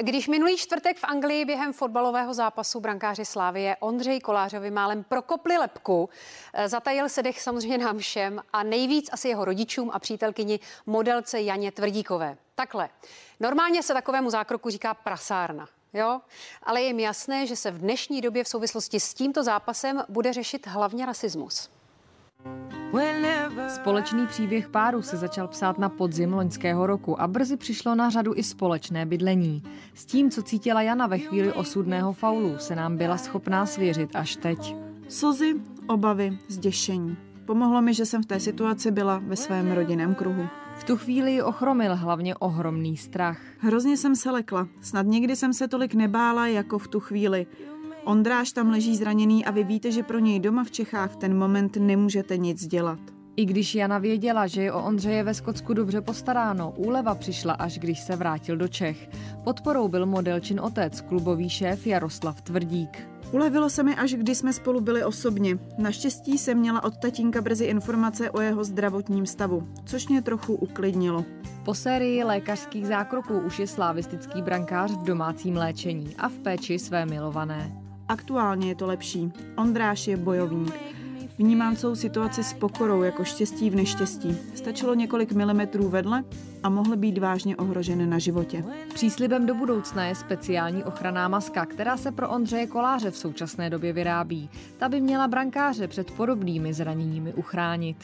Když minulý čtvrtek v Anglii během fotbalového zápasu brankáři Slávie Ondřej Kolářovi málem prokopli lepku, eh, zatajil se dech samozřejmě nám všem a nejvíc asi jeho rodičům a přítelkyni modelce Janě Tvrdíkové. Takhle. Normálně se takovému zákroku říká prasárna. Jo? Ale je jim jasné, že se v dnešní době v souvislosti s tímto zápasem bude řešit hlavně rasismus. Společný příběh páru se začal psát na podzim loňského roku a brzy přišlo na řadu i společné bydlení. S tím, co cítila Jana ve chvíli osudného faulu, se nám byla schopná svěřit až teď. Slzy, obavy, zděšení. Pomohlo mi, že jsem v té situaci byla ve svém rodinném kruhu. V tu chvíli ji ochromil hlavně ohromný strach. Hrozně jsem se lekla. Snad někdy jsem se tolik nebála jako v tu chvíli. Ondráš tam leží zraněný a vy víte, že pro něj doma v Čechách v ten moment nemůžete nic dělat. I když Jana věděla, že je o Ondřeje ve Skotsku dobře postaráno, úleva přišla až když se vrátil do Čech. Podporou byl modelčin otec, klubový šéf Jaroslav Tvrdík. Ulevilo se mi až když jsme spolu byli osobně. Naštěstí jsem měla od tatínka brzy informace o jeho zdravotním stavu, což mě trochu uklidnilo. Po sérii lékařských zákroků už je slavistický brankář v domácím léčení a v péči své milované. Aktuálně je to lepší. Ondráš je bojovník. Vnímám celou situaci s pokorou jako štěstí v neštěstí. Stačilo několik milimetrů vedle a mohl být vážně ohrožen na životě. Příslibem do budoucna je speciální ochranná maska, která se pro Ondřeje Koláře v současné době vyrábí. Ta by měla brankáře před podobnými zraněními uchránit.